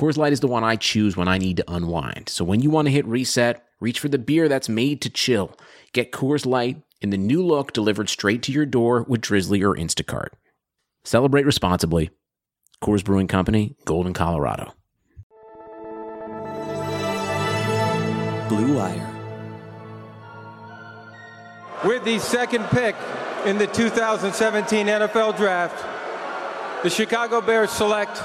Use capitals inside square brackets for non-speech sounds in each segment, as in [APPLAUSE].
Coors Light is the one I choose when I need to unwind. So when you want to hit reset, reach for the beer that's made to chill. Get Coors Light in the new look delivered straight to your door with Drizzly or Instacart. Celebrate responsibly. Coors Brewing Company, Golden, Colorado. Blue Wire. With the second pick in the 2017 NFL Draft, the Chicago Bears select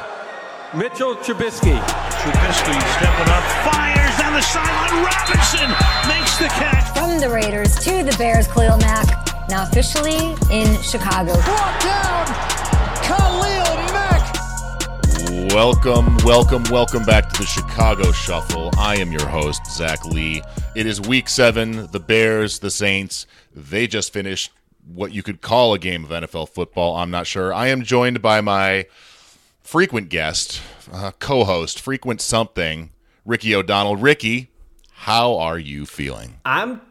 Mitchell Trubisky. Trubisky stepping up, fires down the sideline. Robinson makes the catch. From the Raiders to the Bears, Khalil Mack, now officially in Chicago. Brought down, Khalil Mack. Welcome, welcome, welcome back to the Chicago Shuffle. I am your host, Zach Lee. It is week seven. The Bears, the Saints, they just finished what you could call a game of NFL football. I'm not sure. I am joined by my frequent guest, uh, co host, frequent something, Ricky O'Donnell. Ricky, how are you feeling? I'm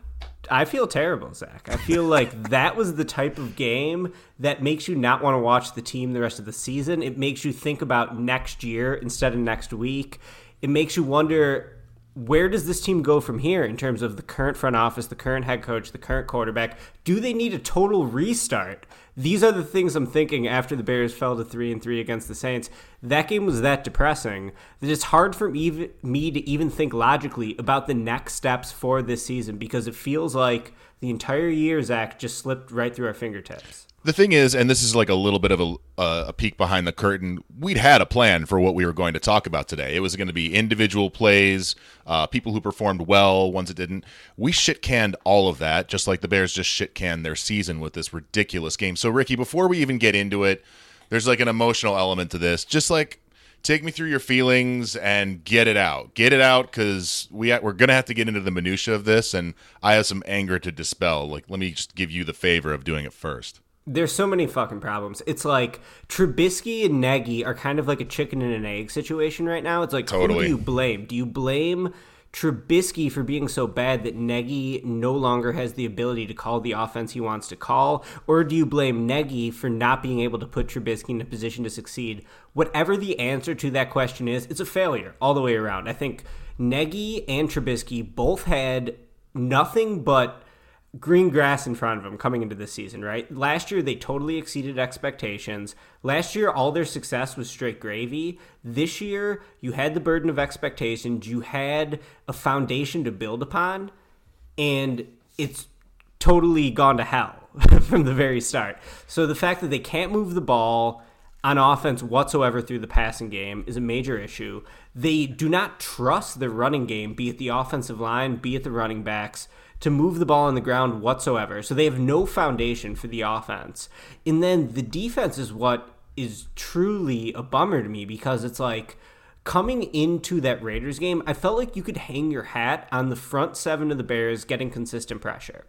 I feel terrible, Zach. I feel like [LAUGHS] that was the type of game that makes you not want to watch the team the rest of the season. It makes you think about next year instead of next week. It makes you wonder where does this team go from here in terms of the current front office, the current head coach, the current quarterback? Do they need a total restart? These are the things I'm thinking after the Bears fell to three and three against the Saints. That game was that depressing that it's hard for me to even think logically about the next steps for this season because it feels like the entire year, Zach, just slipped right through our fingertips. The thing is, and this is like a little bit of a, uh, a peek behind the curtain, we'd had a plan for what we were going to talk about today. It was going to be individual plays, uh, people who performed well, ones that didn't. We shit canned all of that, just like the Bears just shit canned their season with this ridiculous game. So, Ricky, before we even get into it, there's like an emotional element to this. Just like take me through your feelings and get it out. Get it out because we we're gonna have to get into the minutia of this, and I have some anger to dispel. Like, let me just give you the favor of doing it first. There's so many fucking problems. It's like Trubisky and Nagy are kind of like a chicken and an egg situation right now. It's like totally. who do you blame? Do you blame Trubisky for being so bad that Nagy no longer has the ability to call the offense he wants to call? Or do you blame Nagy for not being able to put Trubisky in a position to succeed? Whatever the answer to that question is, it's a failure all the way around. I think Nagy and Trubisky both had nothing but green grass in front of them coming into this season, right? Last year, they totally exceeded expectations. Last year, all their success was straight gravy. This year, you had the burden of expectations, you had a foundation to build upon, and it's totally gone to hell [LAUGHS] from the very start. So the fact that they can't move the ball on offense whatsoever through the passing game is a major issue. They do not trust the running game, be it the offensive line, be it the running backs to move the ball on the ground whatsoever. So they have no foundation for the offense. And then the defense is what is truly a bummer to me because it's like coming into that Raiders game, I felt like you could hang your hat on the front seven of the Bears getting consistent pressure.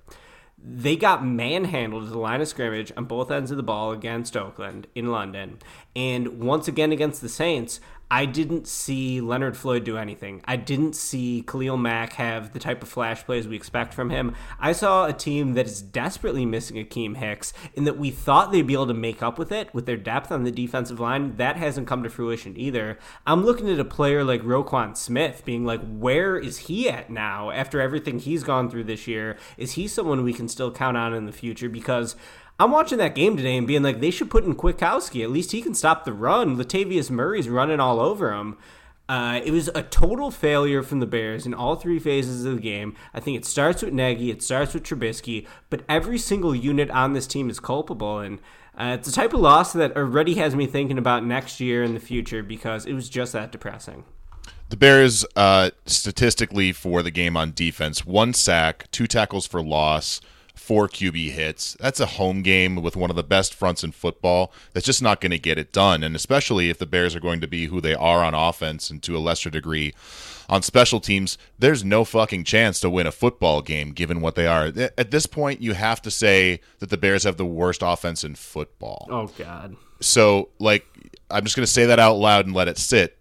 They got manhandled at the line of scrimmage on both ends of the ball against Oakland in London. And once again against the Saints, I didn't see Leonard Floyd do anything. I didn't see Khalil Mack have the type of flash plays we expect from him. I saw a team that is desperately missing Akiem Hicks, and that we thought they'd be able to make up with it with their depth on the defensive line. That hasn't come to fruition either. I'm looking at a player like Roquan Smith being like, where is he at now after everything he's gone through this year? Is he someone we can still count on in the future? Because I'm watching that game today and being like, they should put in Kwiatkoski. At least he can stop the run. Latavius Murray's running all over him. Uh, it was a total failure from the Bears in all three phases of the game. I think it starts with Nagy, it starts with Trubisky, but every single unit on this team is culpable. And uh, it's a type of loss that already has me thinking about next year and the future because it was just that depressing. The Bears, uh, statistically for the game on defense, one sack, two tackles for loss, four QB hits. That's a home game with one of the best fronts in football. That's just not going to get it done. And especially if the Bears are going to be who they are on offense and to a lesser degree on special teams, there's no fucking chance to win a football game given what they are. At this point, you have to say that the Bears have the worst offense in football. Oh God. So, like, I'm just going to say that out loud and let it sit.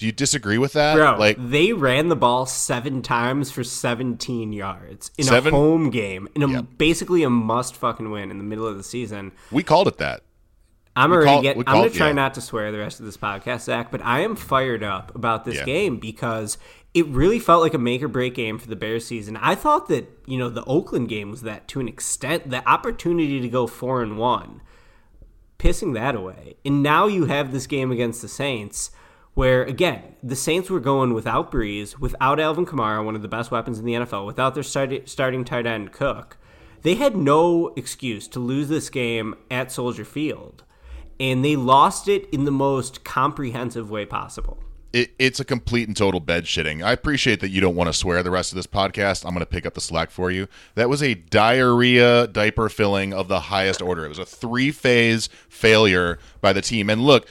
Do you disagree with that? Bro, like they ran the ball seven times for 17 yards in Seven? a home game, in a, basically a must fucking win in the middle of the season. we called it that. I'm We already call- get. we I'm gonna call- try yeah. not to swear the rest of this podcast, Zach, but I am fired up about this Yeah. game because it really felt like a make or break game for the Bears season. I thought that you know the Oakland game was that to an extent. The opportunity to go four and one, pissing that away, and now you have this game against the Saints. Where again, the Saints were going without Brees, without Alvin Kamara, one of the best weapons in the NFL, without their start- starting tight end Cook. They had no excuse to lose this game at Soldier Field, and they lost it in the most comprehensive way possible. It, it's a complete and total bed shitting. I appreciate that you don't want to swear the rest of this podcast. I'm going to pick up the slack for you. That was a diarrhea diaper filling of the highest order. It was a three phase failure by the team. And look,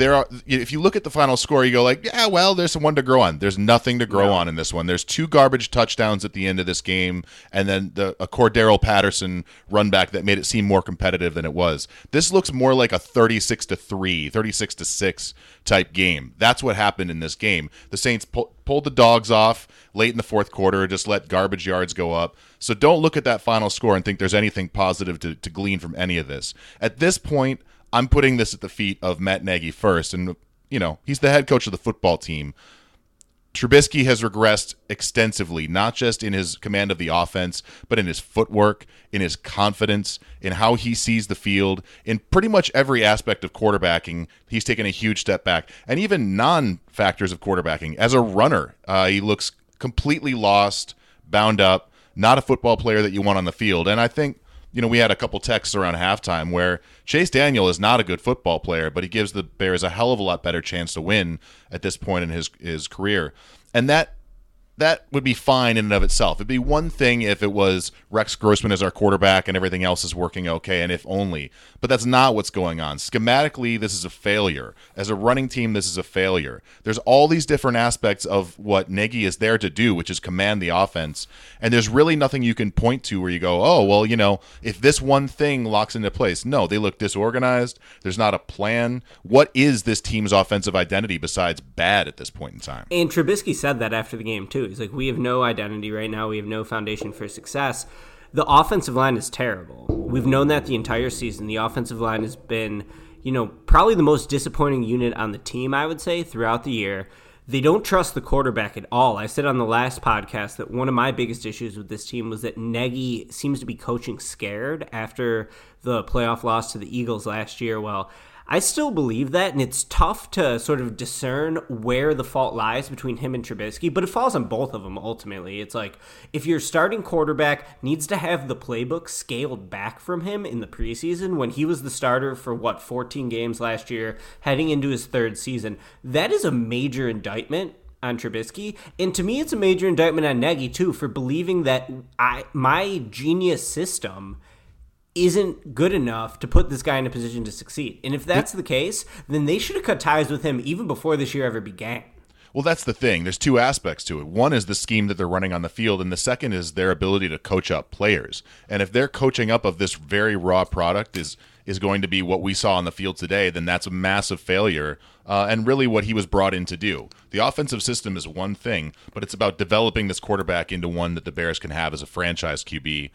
there are if you look at the final score, you go like, yeah, well, there's one to grow on. There's nothing to grow on in this one. There's two garbage touchdowns at the end of this game, and then the a Cordarrelle Patterson run back that made it seem more competitive than it was. This looks more like a 36 to 3, 36 to 6 type game. That's what happened in this game. The Saints pu- pulled the dogs off late in the fourth quarter, just let garbage yards go up. So don't look at that final score and think there's anything positive to, to glean from any of this. At this point, I'm putting this at the feet of Matt Nagy first. And, you know, he's the head coach of the football team. Trubisky has regressed extensively, not just in his command of the offense, but in his footwork, in his confidence, in how he sees the field, in pretty much every aspect of quarterbacking. He's taken a huge step back, and even non-factors of quarterbacking. As a runner, uh, he looks completely lost, bound up, not a football player that you want on the field. And I think you know, we had a couple texts around halftime where Chase Daniel is not a good football player, but he gives the Bears a hell of a lot better chance to win at this point in his his career. And that that would be fine in and of itself. It'd be one thing if it was Rex Grossman as our quarterback and everything else is working okay, and if only. But that's not what's going on. Schematically, this is a failure. As a running team, this is a failure. There's all these different aspects of what Nagy is there to do, which is command the offense. And there's really nothing you can point to where you go, oh, well, you know, if this one thing locks into place. No, they look disorganized. There's not a plan. What is this team's offensive identity besides bad at this point in time? And Trubisky said that after the game too. He's like, "We have no identity right now. We have no foundation for success." The offensive line is terrible. We've known that the entire season. The offensive line has been, you know, probably the most disappointing unit on the team. I would say throughout the year. They don't trust the quarterback at all. I said on the last podcast that one of my biggest issues with this team was that Nagy seems to be coaching scared after the playoff loss to the Eagles last year. Well, I still believe that, and it's tough to sort of discern where the fault lies between him and Trubisky, but it falls on both of them ultimately. It's like if your starting quarterback needs to have the playbook scaled back from him in the preseason when he was the starter for what, 14 games last year, heading into his third season, that is a major indictment on Trubisky, and to me, it's a major indictment on Nagy too for believing that I my genius system isn't good enough to put this guy in a position to succeed. And if that's the case, then they should have cut ties with him even before this year ever began. Well, that's the thing. There's two aspects to it. One is the scheme that they're running on the field, and the second is their ability to coach up players. And if their coaching up of this very raw product is is going to be what we saw on the field today, then that's a massive failure. Uh, and really, what he was brought in to do. The offensive system is one thing, but it's about developing this quarterback into one that the Bears can have as a franchise QB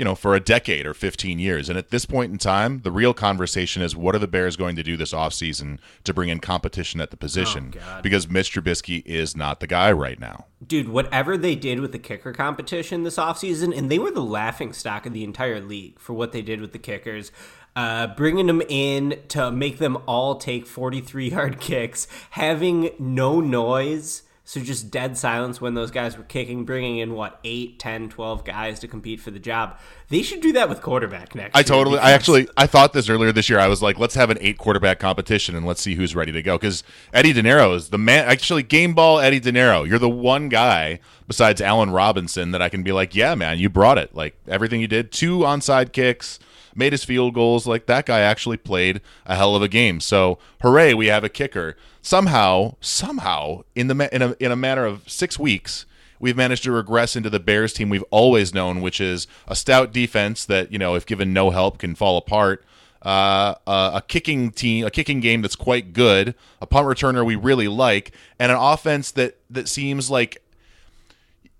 you know, for a decade or 15 years. And at this point in time, the real conversation is what are the Bears going to do this offseason to bring in competition at the position? Oh, because Mitch Trubisky is not the guy right now. Dude, whatever they did with the kicker competition this offseason, and they were the laughing stock of the entire league for what they did with the kickers. Uh, bringing them in to make them all take 43 yard kicks, having no noise So just dead silence when those guys were kicking, bringing in what, 8, 10, 12 guys to compete for the job. They should do that with quarterback next I totally. I actually. I thought this earlier this year. I was like, let's have an eight quarterback competition and let's see who's ready to go. Because Eddie Piñeiro is the man. Actually, game ball Eddie Piñeiro. You're the one guy besides Allen Robinson that I can be like, yeah, man, you brought it. Like everything you did, two onside kicks, made his field goals. Like that guy actually played a hell of a game. So hooray, we have a kicker. Somehow, somehow, in the in a in a matter of six weeks we've managed to regress into the Bears team we've always known, which is a stout defense that you know, if given no help, can fall apart. Uh, a, a kicking team, a kicking game that's quite good, a punt returner we really like, and an offense that that seems like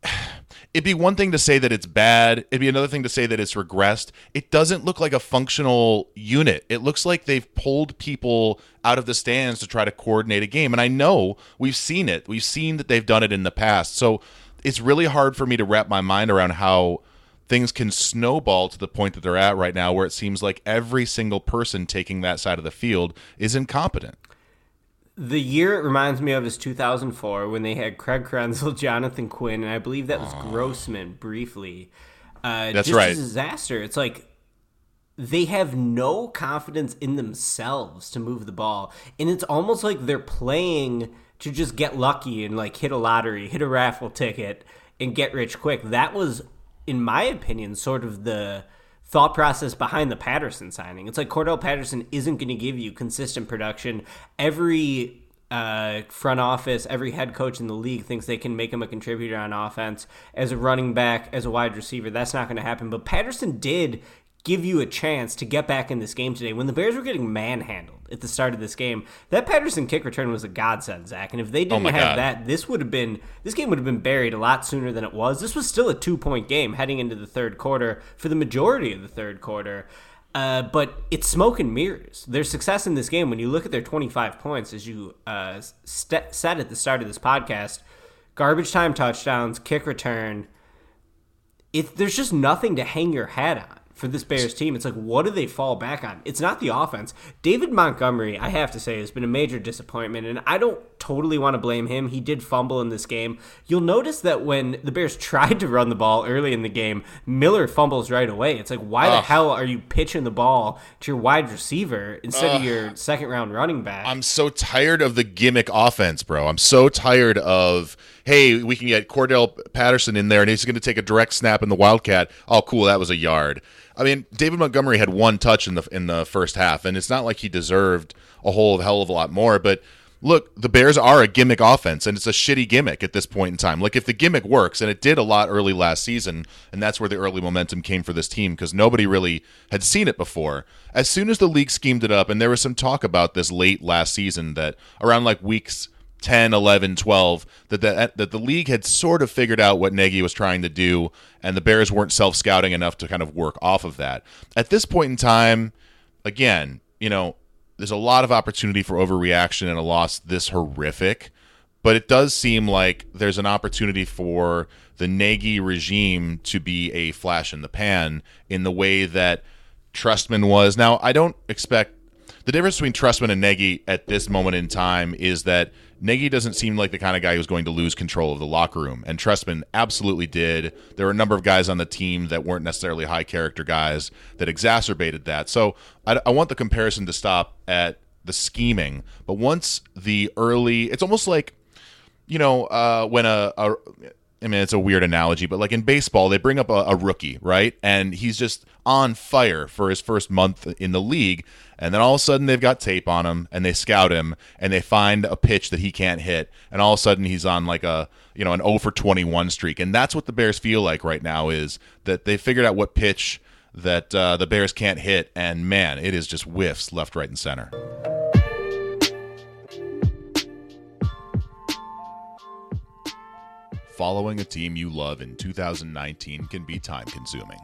[SIGHS] it'd be one thing to say that it's bad. It'd be another thing to say that it's regressed. It doesn't look like a functional unit. It looks like they've pulled people out of the stands to try to coordinate a game. And I know we've seen it. We've seen that they've done it in the past. So it's really hard for me to wrap my mind around how things can snowball to the point that they're at right now where it seems like every single person taking that side of the field is incompetent. The year it reminds me of is 2004 when they had Craig Krenzel, Jonathan Quinn, and I believe that was Grossman briefly. Uh, That's just right. A disaster. It's like they have no confidence in themselves to move the ball, and it's almost like they're playing to just get lucky and like hit a lottery, hit a raffle ticket, and get rich quick. That was, in my opinion, sort of the thought process behind the Patterson signing. It's like Cordarrelle Patterson isn't going to give you consistent production. Every uh, front office, every head coach in the league thinks they can make him a contributor on offense as a running back, as a wide receiver. That's not going to happen. But Patterson did give you a chance to get back in this game today. When the Bears were getting manhandled at the start of this game, that Patterson kick return was a godsend, Zach. And if they didn't my have God. that, this would have been this game would have been buried a lot sooner than it was. This was still a two point game heading into the third quarter for the majority of the third quarter. Uh, but it's smoke and mirrors. Their success in this game, when you look at their 25 points, as you uh, st- said at the start of this podcast, garbage time touchdowns, kick return, it, there's just nothing to hang your hat on for this Bears team. It's like, what do they fall back on? It's not the offense. David Montgomery, I have to say, has been a major disappointment, and I don't totally want to blame him. He did fumble in this game. You'll notice that when the Bears [LAUGHS] tried to run the ball early in the game, Miller fumbles right away. It's like, why the hell are you pitching the ball to your wide receiver instead of your second round running back? I'm so tired of the gimmick offense, bro. I'm so tired of hey, we can get Cordarrelle Patterson in there and he's going to take a direct snap in the Wildcat. Oh, cool, that was a yard. I mean, David Montgomery had one touch in the in the first half, and it's not like he deserved a whole hell of a lot more. But look, the Bears are a gimmick offense, and it's a shitty gimmick at this point in time. Like if the gimmick works, and it did a lot early last season, and that's where the early momentum came for this team because nobody really had seen it before. As soon as the league schemed it up, and there was some talk about this late last season that around like weeks 10, 11, 12, that the, that the league had sort of figured out what Nagy was trying to do, and the Bears weren't self scouting enough to kind of work off of that. At this point in time, again, you know, there's a lot of opportunity for overreaction in a loss this horrific, but it does seem like there's an opportunity for the Nagy regime to be a flash in the pan in the way that Trestman was. Now, I don't expect the difference between Trestman and Nagy at this moment in time is that Nagy doesn't seem like the kind of guy who's going to lose control of the locker room, and Trestman absolutely did. There were a number of guys on the team that weren't necessarily high character guys that exacerbated that. So I, I want the comparison to stop at the scheming, but once the early, it's almost like you know, uh, when a, a, I mean, it's a weird analogy, but like in baseball, they bring up a, a rookie, right? And he's just on fire for his first month in the league. And then all of a sudden they've got tape on him and they scout him and they find a pitch that he can't hit. And all of a sudden he's on like a, you know, an 0 for 21 streak. And that's what the Bears feel like right now is that they figured out what pitch that uh, the Bears can't hit. And man, it is just whiffs left, right, and center. Following a team you love in 2019 can be time consuming.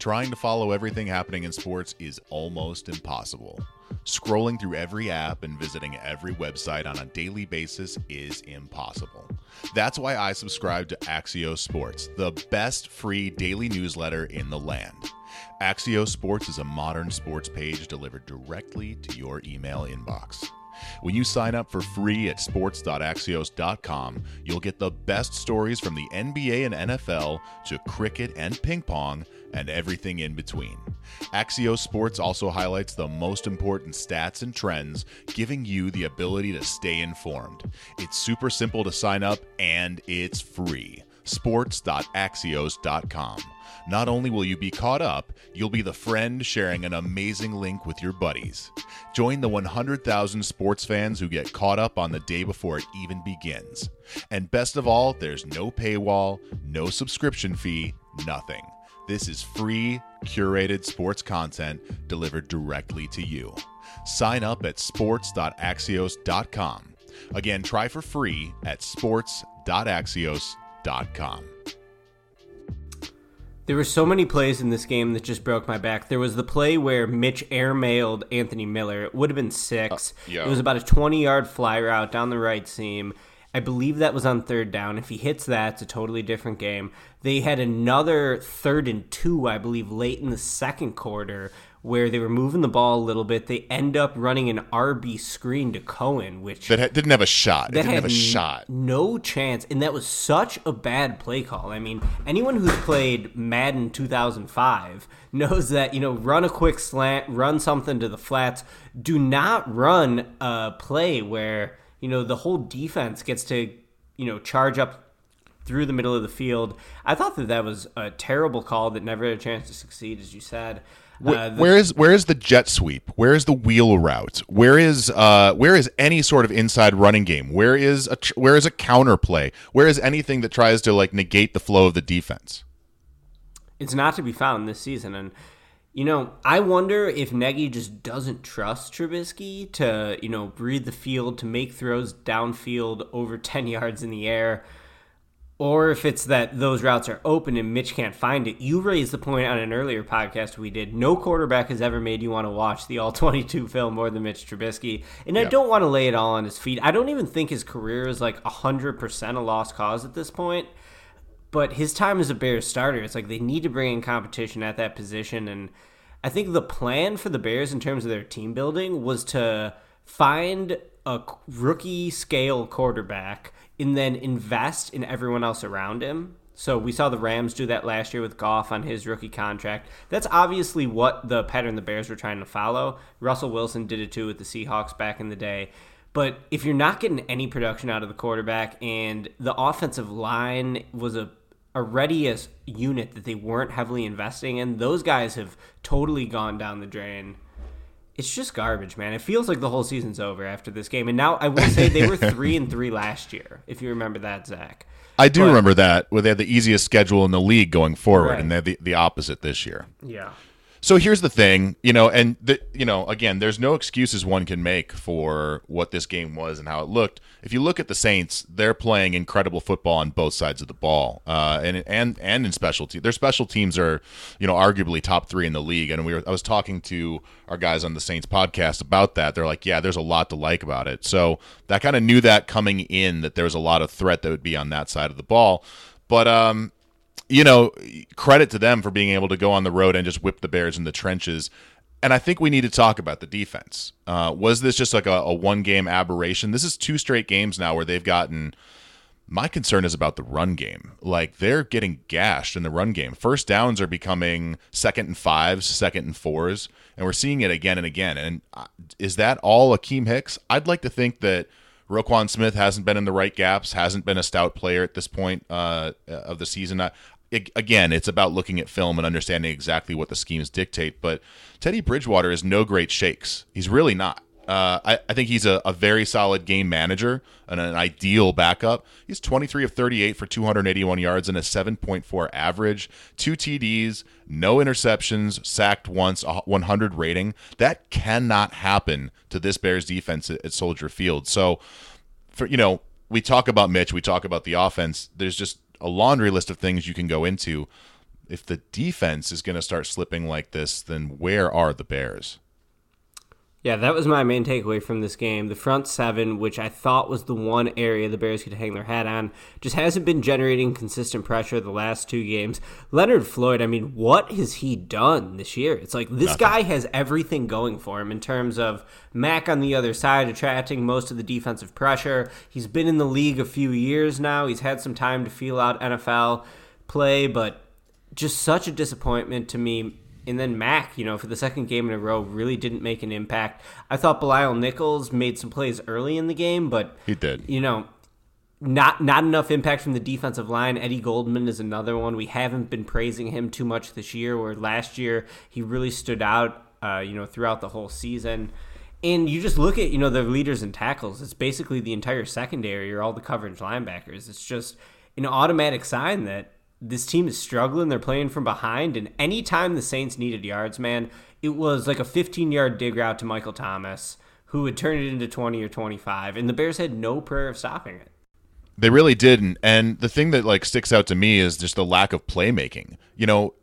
Trying to follow everything happening in sports is almost impossible. Scrolling through every app and visiting every website on a daily basis is impossible. That's why I subscribe to Axios Sports, the best free daily newsletter in the land. Axios Sports is a modern sports page delivered directly to your email inbox. When you sign up for free at sports.axios.com, you'll get the best stories from the NBA and NFL to cricket and ping pong and everything in between. Axios Sports also highlights the most important stats and trends, giving you the ability to stay informed. It's super simple to sign up and it's free. Sports.axios.com. Not only will you be caught up, you'll be the friend sharing an amazing link with your buddies. Join the 100,000 sports fans who get caught up on the day before it even begins. And best of all, there's no paywall, no subscription fee, nothing. This is free, curated sports content delivered directly to you. Sign up at sports.axios.com. Again, try for free at sports.axios.com. There were so many plays in this game that just broke my back. There was the play where Mitch airmailed Anthony Miller. It would have been six. Uh, yeah. It was about a 20 yard fly route down the right seam. I believe that was on third down. If he hits that, it's a totally different game. They had another third and two, I believe, late in the second quarter where they were moving the ball a little bit. They end up running an RB screen to Cohen, which That ha- didn't have a shot. It that didn't have a shot. No chance. And that was such a bad play call. I mean, anyone who's played Madden 2005 knows that, you know, run a quick slant, run something to the flats. Do not run a play where, you know, the whole defense gets to, you know, charge up through the middle of the field. I thought that that was a terrible call that never had a chance to succeed, as you said. Uh, the- where is where is the jet sweep? Where is the wheel route? Where is uh where is any sort of inside running game? Where is a where is a counter play? Where is anything that tries to like negate the flow of the defense? it's not to be found this season. And you know, I wonder if Nagy just doesn't trust Trubisky to you know read the field to make throws downfield over [LAUGHS] ten yards in the air. Or if it's that those routes are open and Mitch can't find it. You raised the point on an earlier podcast we did. No quarterback has ever made you want to watch the all [LAUGHS] 22 film more than Mitch Trubisky. And I don't want to lay it all on his feet. I don't even think his career is like 100% a lost cause at this point but his time as a Bears starter, it's like they need to bring in competition at that position. And I think the plan for the Bears in terms of their team building was to find a rookie scale quarterback and then invest in everyone else around him. So we saw the Rams do that last year with Goff on his rookie contract. That's obviously what the pattern the Bears were trying to follow. Russell Wilson did it too with the Seahawks back in the day. But if you're not getting any production out of the quarterback and the offensive line was a already a unit that they weren't heavily investing in, those guys have totally gone down the drain. It's just garbage, man. It feels like the whole season's over after this game. And now I will say they were [LAUGHS] three and three last year, if you remember that, Zach. I do But- remember that where they had the easiest schedule in the league going forward, Right. and they're the, the opposite this year. Yeah. So here's the thing, you know, and the, you know, again, there's no excuses one can make for what this game was and how it looked. If you look at the Saints, they're playing incredible football on both sides of the ball, uh, and and and in special teams. Their special teams are, you know, arguably top three in the league. And we were, I was talking to our guys on the Saints podcast about that. They're like, yeah, there's a lot to like about it. So that kind of knew that coming in that there was a lot of threat that would be on that side of the ball, but um, you know, credit to them for being able to go on the road and just whip the Bears in the trenches. And I think we need to talk about the defense. Uh, was this just like a, a one game aberration? This is two straight games now where they've gotten. My concern is about the run game. Like they're getting gashed in the run game. First downs are becoming second and fives, second and fours, and we're seeing it again and again. And uh, is that all Akiem Hicks? I'd like to think that Roquan Smith hasn't been in the right gaps, hasn't been a stout player at this point uh, of the season. I, again, it's about looking at film and understanding exactly what the schemes dictate. But Teddy Bridgewater is no great shakes. He's really not. Uh, I, I think he's a, a very solid game manager and an ideal backup. He's 23 of 38 for 281 yards and a 7.4 average, two TDs, no interceptions, sacked once, 100 rating. That cannot happen to this Bears defense at, at Soldier Field. So, for you know, we talk about Mitch, we talk about the offense. There's just a laundry list of things you can go into. If the defense is going to start slipping like this, then where are the Bears? Yeah, that was my main takeaway from this game. The front seven, which I thought was the one area the Bears could hang their hat on, just hasn't been generating consistent pressure the last two games. Leonard Floyd, I mean, what has he done this year? It's like this guy has everything going for him in terms of Mack on the other side, attracting most of the defensive pressure. He's been in the league a few years now. He's had some time to feel out NFL play, but just such a disappointment to me and then Mack, you know, for the second game in a row, really didn't make an impact. I thought Bilal Nichols made some plays early in the game, but He did. You know, not not enough impact from the defensive line. Eddie Goldman is another one. We haven't been praising him too much this year. Where last year he really stood out, uh, you know, throughout the whole season. And you just look at you know the leaders and tackles. It's basically the entire secondary or all the coverage linebackers. It's just an automatic sign that this team is struggling. They're playing from behind, and anytime the Saints needed yards, man, it was like a 15 yard dig route to Michael Thomas, who would turn it into 20 or 25, and the Bears had no prayer of stopping it. They really didn't. And the thing that like sticks out to me is just the lack of playmaking. You know,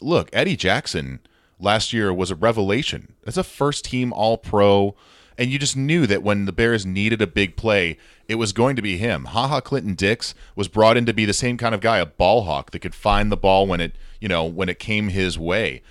look, Eddie Jackson last year was a revelation. That's a first team all pro. And you just knew that when the Bears needed a big play, it was going to be him. Ha Ha Clinton-Dix was brought in to be the same kind of guy, a ball hawk that could find the ball when it, you know, when it came his way.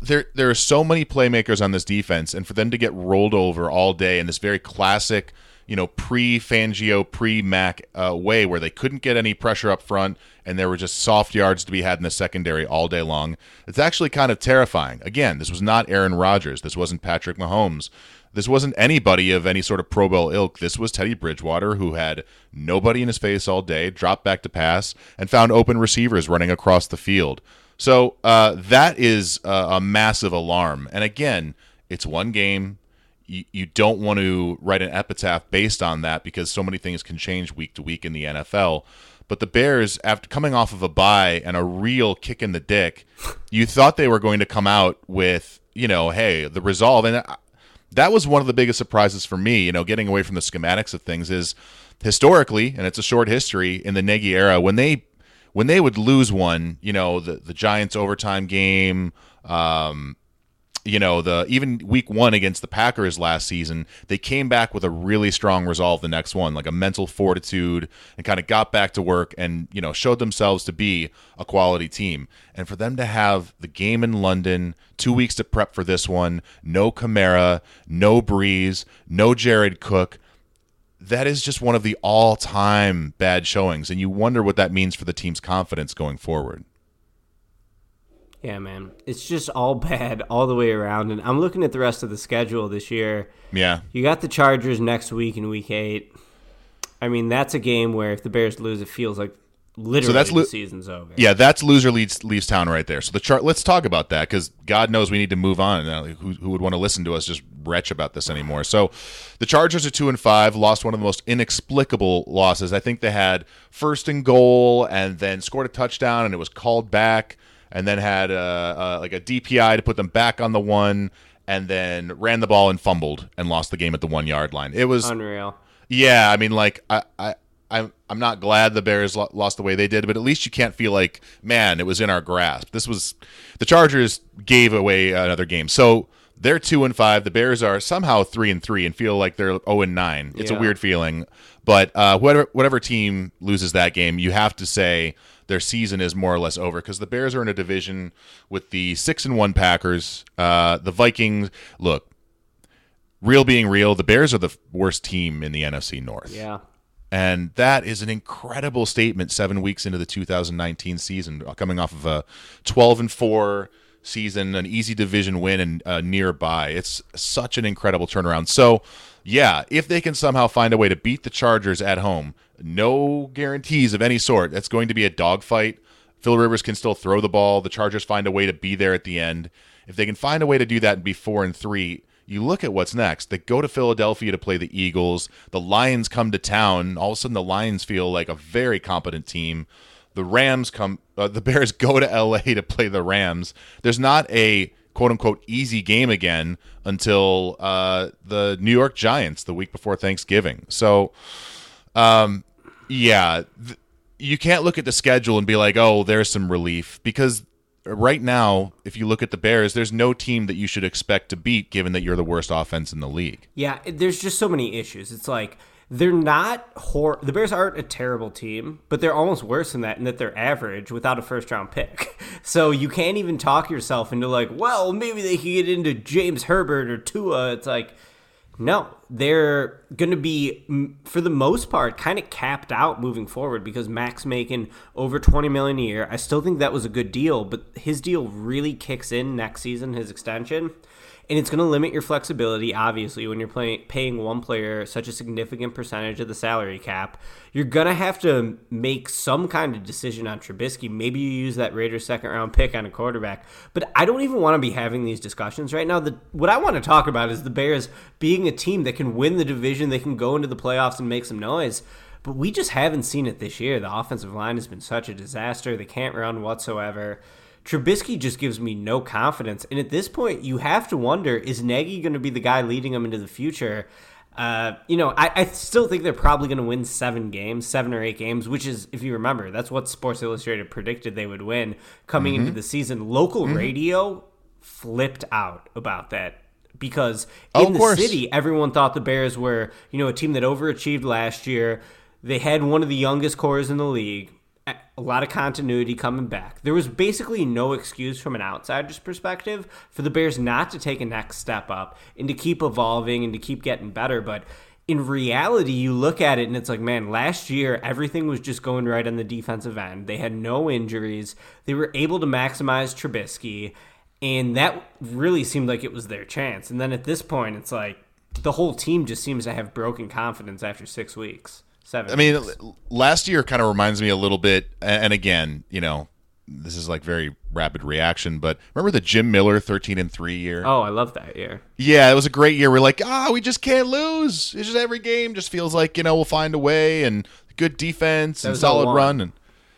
There there are so many playmakers on this defense, and for them to get rolled over all day in this very classic you know, pre Fangio, pre Mack uh, way where they couldn't get any pressure up front and there were just soft yards to be had in the secondary all day long. It's actually kind of terrifying. Again, this was not Aaron Rodgers. This wasn't Patrick Mahomes. This wasn't anybody of any sort of Pro Bowl ilk. This was Teddy Bridgewater, who had nobody in his face all day, dropped back to pass, and found open receivers running across the field. So uh, that is a, a massive alarm. And again, it's one game you, you don't want to write an epitaph based on that because so many things can change week to week in the NFL. But the Bears, after coming off of a bye and a real kick in the dick, you thought they were going to come out with, you know, hey, the resolve. And that was one of the biggest surprises for me, you know, getting away from the schematics of things is historically, and it's a short history in the Nagy era, when they when they would lose one, you know, the the Giants overtime game, um, you know the even week one against the packers last season they came back with a really strong resolve the next one like a mental fortitude and kind of got back to work and you know showed themselves to be a quality team. And for them to have the game in london two weeks to prep for this one no Kamara, no Brees no jared cook that is just one of the all-time bad showings. And you wonder what that means for the team's confidence going forward yeah, man. It's just all [LAUGHS] bad all the way around. And I'm looking at the rest of the schedule this year. Yeah. You got the Chargers next week in week eight. I mean, that's a game where if the Bears lose, it feels like literally so that's the season's over. Yeah, that's loser leaves leaves town right there. So the chart. Let's talk about that because God knows we need to move on. Uh, who, who would want to listen to us just retch about this anymore? So the Chargers are two and five. Lost one of the most inexplicable losses. I think they had first and goal and then scored a touchdown and it was called back and then had a, a, like a DPI to put them back on the one, and then ran the ball and fumbled and lost the game at the one yard line. It was unreal. Yeah, I mean, like I. I I'm I'm not glad the Bears lost the way they did, but at least you can't feel like, man, it was in our grasp. This was the Chargers gave away another game, so they're two and five. The Bears are somehow three and three and feel like they're zero oh and nine. It's yeah. a weird feeling, but uh, whatever whatever team loses that game, you have to say their season is more or less over because the Bears are in a division with the six and one Packers. Uh, the Vikings, look, real being real, the Bears are the worst team in the NFC North. Yeah. And that is an incredible statement seven weeks into the 2019 season, coming off of a 12 and 4 season, an easy division win, and uh, nearby. It's such an incredible turnaround. So, yeah, if they can somehow find a way to beat the Chargers at home, no guarantees of any sort. That's going to be a dogfight. Phil Rivers can still throw the ball. The Chargers find a way to be there at the end. If they can find a way to do that and be four and three, you look at what's next. They go to Philadelphia to play the Eagles. The Lions come to town. All of a sudden, the Lions feel like a very competent team. The Rams come. Uh, the Bears [LAUGHS] go to LA to play the Rams. There's not a quote unquote easy game again until uh, the New York Giants the week before Thanksgiving. So um, yeah, th- you can't look at the schedule and be like, "Oh, there's some relief," because right now, if you look at the Bears, there's no team that you should expect to beat, given that you're the worst offense in the league. Yeah, there's just so many issues. It's like they're not hor- the Bears aren't a terrible team, but they're almost worse than that in that they're average without a first round pick. [LAUGHS] So you can't even talk yourself into like, well, maybe they could get into James Herbert or Tua. It's like no, they're going to be, for the most part, kind of capped out moving forward because Mack's making over twenty million a year. I still think that was a good deal, but his deal really kicks in next season, his extension and it's going to limit your flexibility obviously when you're paying one player such a significant percentage of the salary cap. You're going to have to make some kind of decision on Trubisky. Maybe you use that Raiders second round pick on a quarterback. But I don't even want to be having these discussions right now. The, what I want to talk about is the Bears being a team that can win the division they can go into the playoffs and make some noise. But we just haven't seen it this year. The offensive line has been such a disaster. They can't run whatsoever Trubisky just gives me no confidence. And at this point, you have to wonder is Nagy going to be the guy leading them into the future? Uh, you know, I, I, still think they're probably going to win seven games, seven or eight games, which is, if you remember, that's what Sports Illustrated predicted they would win coming mm-hmm. into the season. Local mm-hmm. radio flipped out about that because in the city, everyone thought the Bears were, you know, a team that overachieved last year. They had one of the youngest cores in the league a lot of continuity coming back. There was basically no excuse from an outsider's perspective for the Bears not to take a next step up and to keep evolving and to keep getting better. But in reality, you look at it and it's like, man, last year everything was just going right on the defensive end. They had no injuries. They were able to maximize Trubisky, and that really seemed like it was their chance. And then at this point, it's like the whole team just seems to have broken confidence after six weeks. Seven. I mean, last year kind of reminds me a little bit, and again, you know, this is like very rapid reaction, but remember the Jim Miller 13 and 3 year? Oh, I love that year. Yeah, it was a great year. We're like, ah, oh, we just can't lose. It's just every game just feels like, you know, we'll find a way and good defense and solid run. And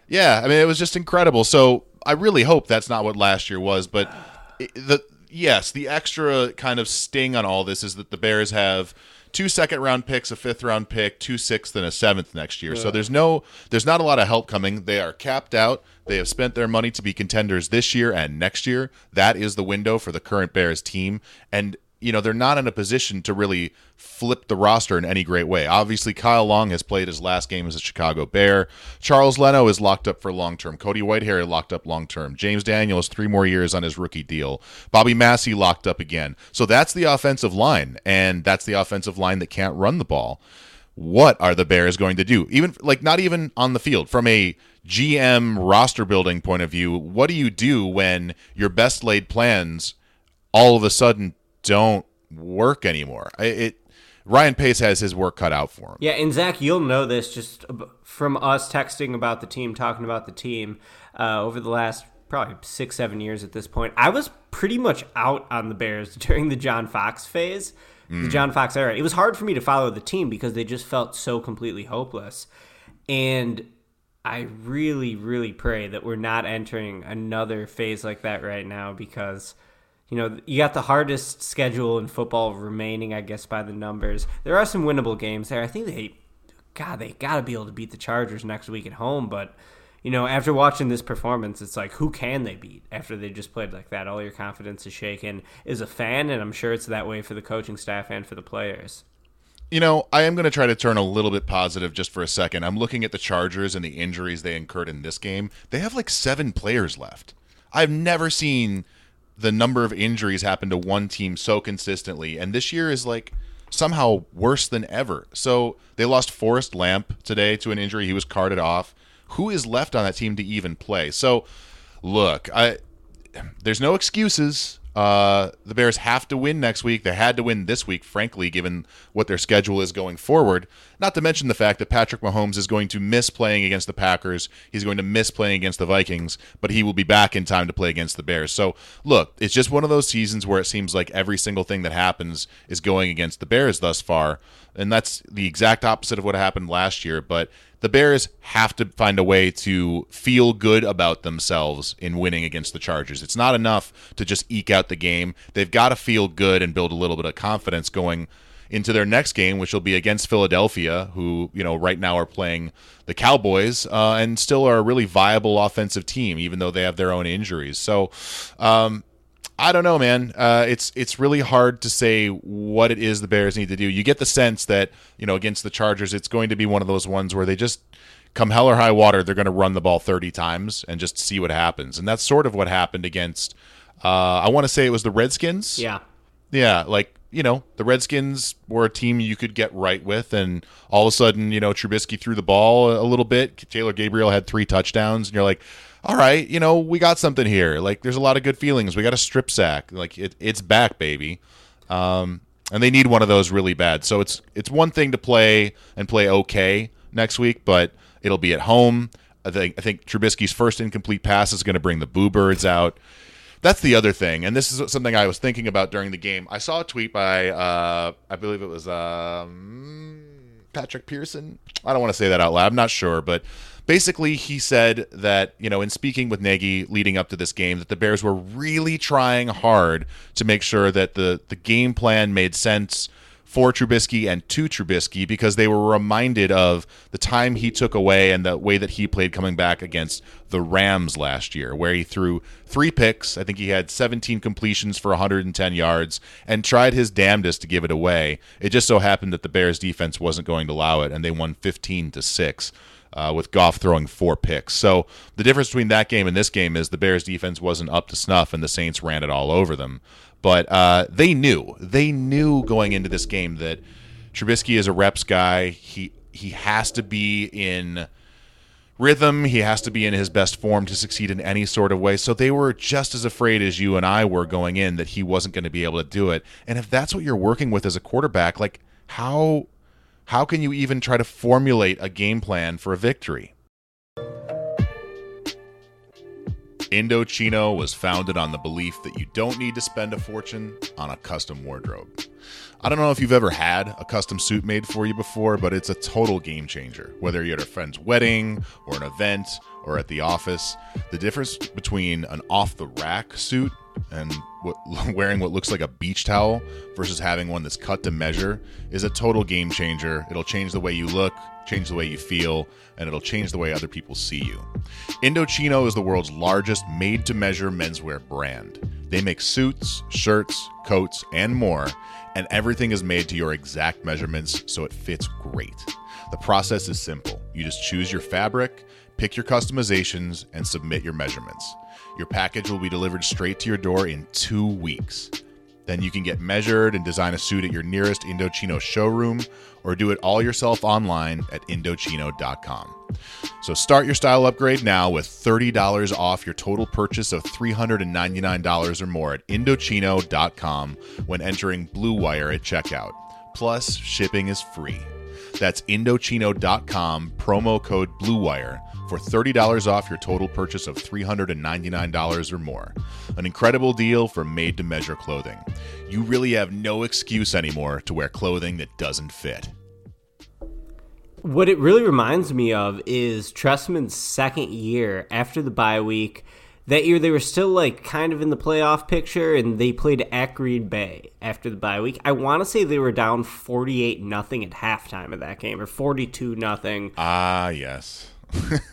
yeah, I mean, it was just incredible. So I really hope that's not what last year was, but the yes, the extra kind of sting on all this is that the Bears have two second round picks, a fifth round pick, two sixth, and a seventh next year. Yeah. So there's no, there's not a lot of help coming. They are capped out. They have spent their money to be contenders this year and next year. That is the window for the current Bears team. And you know, they're not in a position to really flip the roster in any great way. Obviously, Kyle Long has played his last game as a Chicago Bear. Charles Leno is locked up for long term. Cody Whitehair locked up long term. James Daniels, three more years on his rookie deal. Bobby Massie locked up again. So that's the offensive line, and that's the offensive line that can't run the ball. What are the Bears going to do? Even like not even on the field, from a GM roster building point of view, what do you do when your best laid plans all of a sudden don't work anymore. It, Ryan Pace has his work cut out for him. Yeah, and Zach, you'll know this just from us texting about the team, talking about the team uh, over the last probably six, seven years at this point. I was pretty much out on the Bears [LAUGHS] during the John Fox phase, mm. the John Fox era. It was hard for me to follow the team because they just felt so completely hopeless. And I really, really pray that we're not entering another phase like that right now because – you know, you got the hardest schedule in football remaining, I guess, by the numbers. There are some winnable games there. I think they, God, they got to be able to beat the Chargers next week at home. But, you know, after watching this performance, it's like, who can they beat after they just played like that? All your confidence is shaken as a fan, and I'm sure it's that way for the coaching staff and for the players. You know, I am going to try to turn a little bit positive just for a second. I'm looking at the Chargers and the injuries they incurred in this game. They have like seven players left. I've never seen the number of injuries happen to one team so consistently, and this year is like somehow worse than ever. So they lost Forrest Lamp today to an injury; he was carted off. Who is left on that team to even play? So, look, I there's no excuses. Uh, the Bears have to win next week. They had to win this week, frankly, given what their schedule is going forward. Not to mention the fact that Patrick Mahomes is going to miss playing against the Packers. He's going to miss playing against the Vikings, but he will be back in time to play against the Bears. So, look, it's just one of those seasons where it seems like every single thing that happens is going against the Bears thus far. And that's the exact opposite of what happened last year. But the Bears have to find a way to feel good about themselves in winning against the Chargers. It's not enough to just eke out the game. They've got to feel good and build a little bit of confidence going into their next game, which will be against Philadelphia, who you know right now are playing the Cowboys uh, and still are a really viable offensive team, even though they have their own injuries. So. Um, I don't know, man. Uh, it's it's really hard to say what it is the Bears need to do. You get the sense that you know against the Chargers, it's going to be one of those ones where they just come hell or high water, they're going to run the ball 30 times and just see what happens. And that's sort of what happened against. Uh, I want to say it was the Redskins. Yeah. Yeah, like you know, the Redskins were a team you could get right with, and all of a sudden, you know, Trubisky threw the ball a little bit. Taylor Gabriel had three touchdowns, and you're like, all right, you know, we got something here. Like, there's a lot of good feelings. We got a strip sack. Like, it, it's back, baby. Um, and they need one of those really bad. So it's it's one thing to play and play okay next week, but it'll be at home. I think I think Trubisky's first incomplete pass is going to bring the boo birds out. That's the other thing, and this is something I was thinking about during the game. I saw a tweet by uh, I believe it was um, Patrick Pearson. I don't want to say that out loud. I'm not sure, but basically he said that you know in speaking with Nagy leading up to this game that the Bears were really trying hard to make sure that the the game plan made sense for Trubisky and to Trubisky because they were reminded of the time he took away and the way that he played coming back against the Rams last year, where he threw three picks. I think he had 17 completions for 110 yards and tried his damnedest to give it away. It just so happened that the Bears defense wasn't going to allow it, and they won 15 to six. Uh, with Goff throwing four picks. So the difference between that game and this game is the Bears defense wasn't up to snuff and the Saints ran it all over them. But uh, they knew, they knew going into this game that Trubisky is a reps guy. He he has to be in rhythm. He has to be in his best form to succeed in any sort of way. So they were just as afraid as you and I were going in that he wasn't going to be able to do it. And if that's what you're working with as a quarterback, like how how can you even try to formulate a game plan for a victory? Indochino was founded on the belief that you don't need to spend a fortune on a custom wardrobe. I don't know if you've ever had a custom suit made for you before, but it's a total game changer. Whether you're at a friend's wedding or an event or at the office, the difference between an off the rack suit and what, [LAUGHS] wearing what looks like a beach towel versus having one that's cut to measure is a total game changer. It'll change the way you look, change the way you feel, and it'll change the way other people see you. Indochino is the world's largest made to measure menswear brand. They make suits, shirts, coats, and more, and everything is made to your exact measurements so it fits great. The process is simple. You just choose your fabric, pick your customizations, and submit your measurements. Your package will be delivered straight to your door in two weeks. Then you can get measured and design a suit at your nearest Indochino showroom or do it all yourself online at Indochino.com. So start your style upgrade now with $30 off your total purchase of $399 or more at Indochino.com when entering Blue Wire at checkout. Plus, shipping is free. That's Indochino.com, promo code BLUEWIRE for $30 off your total purchase of $399 or more. An incredible deal for made to measure clothing. You really have no excuse anymore to wear clothing that doesn't fit. What it really reminds me of is Trestman's second year after the bye week. That year they were still like kind of in the playoff picture and they played at Green Bay after the bye week. I want to say they were down 48 nothing at halftime of that game or 42 nothing. Ah, yes.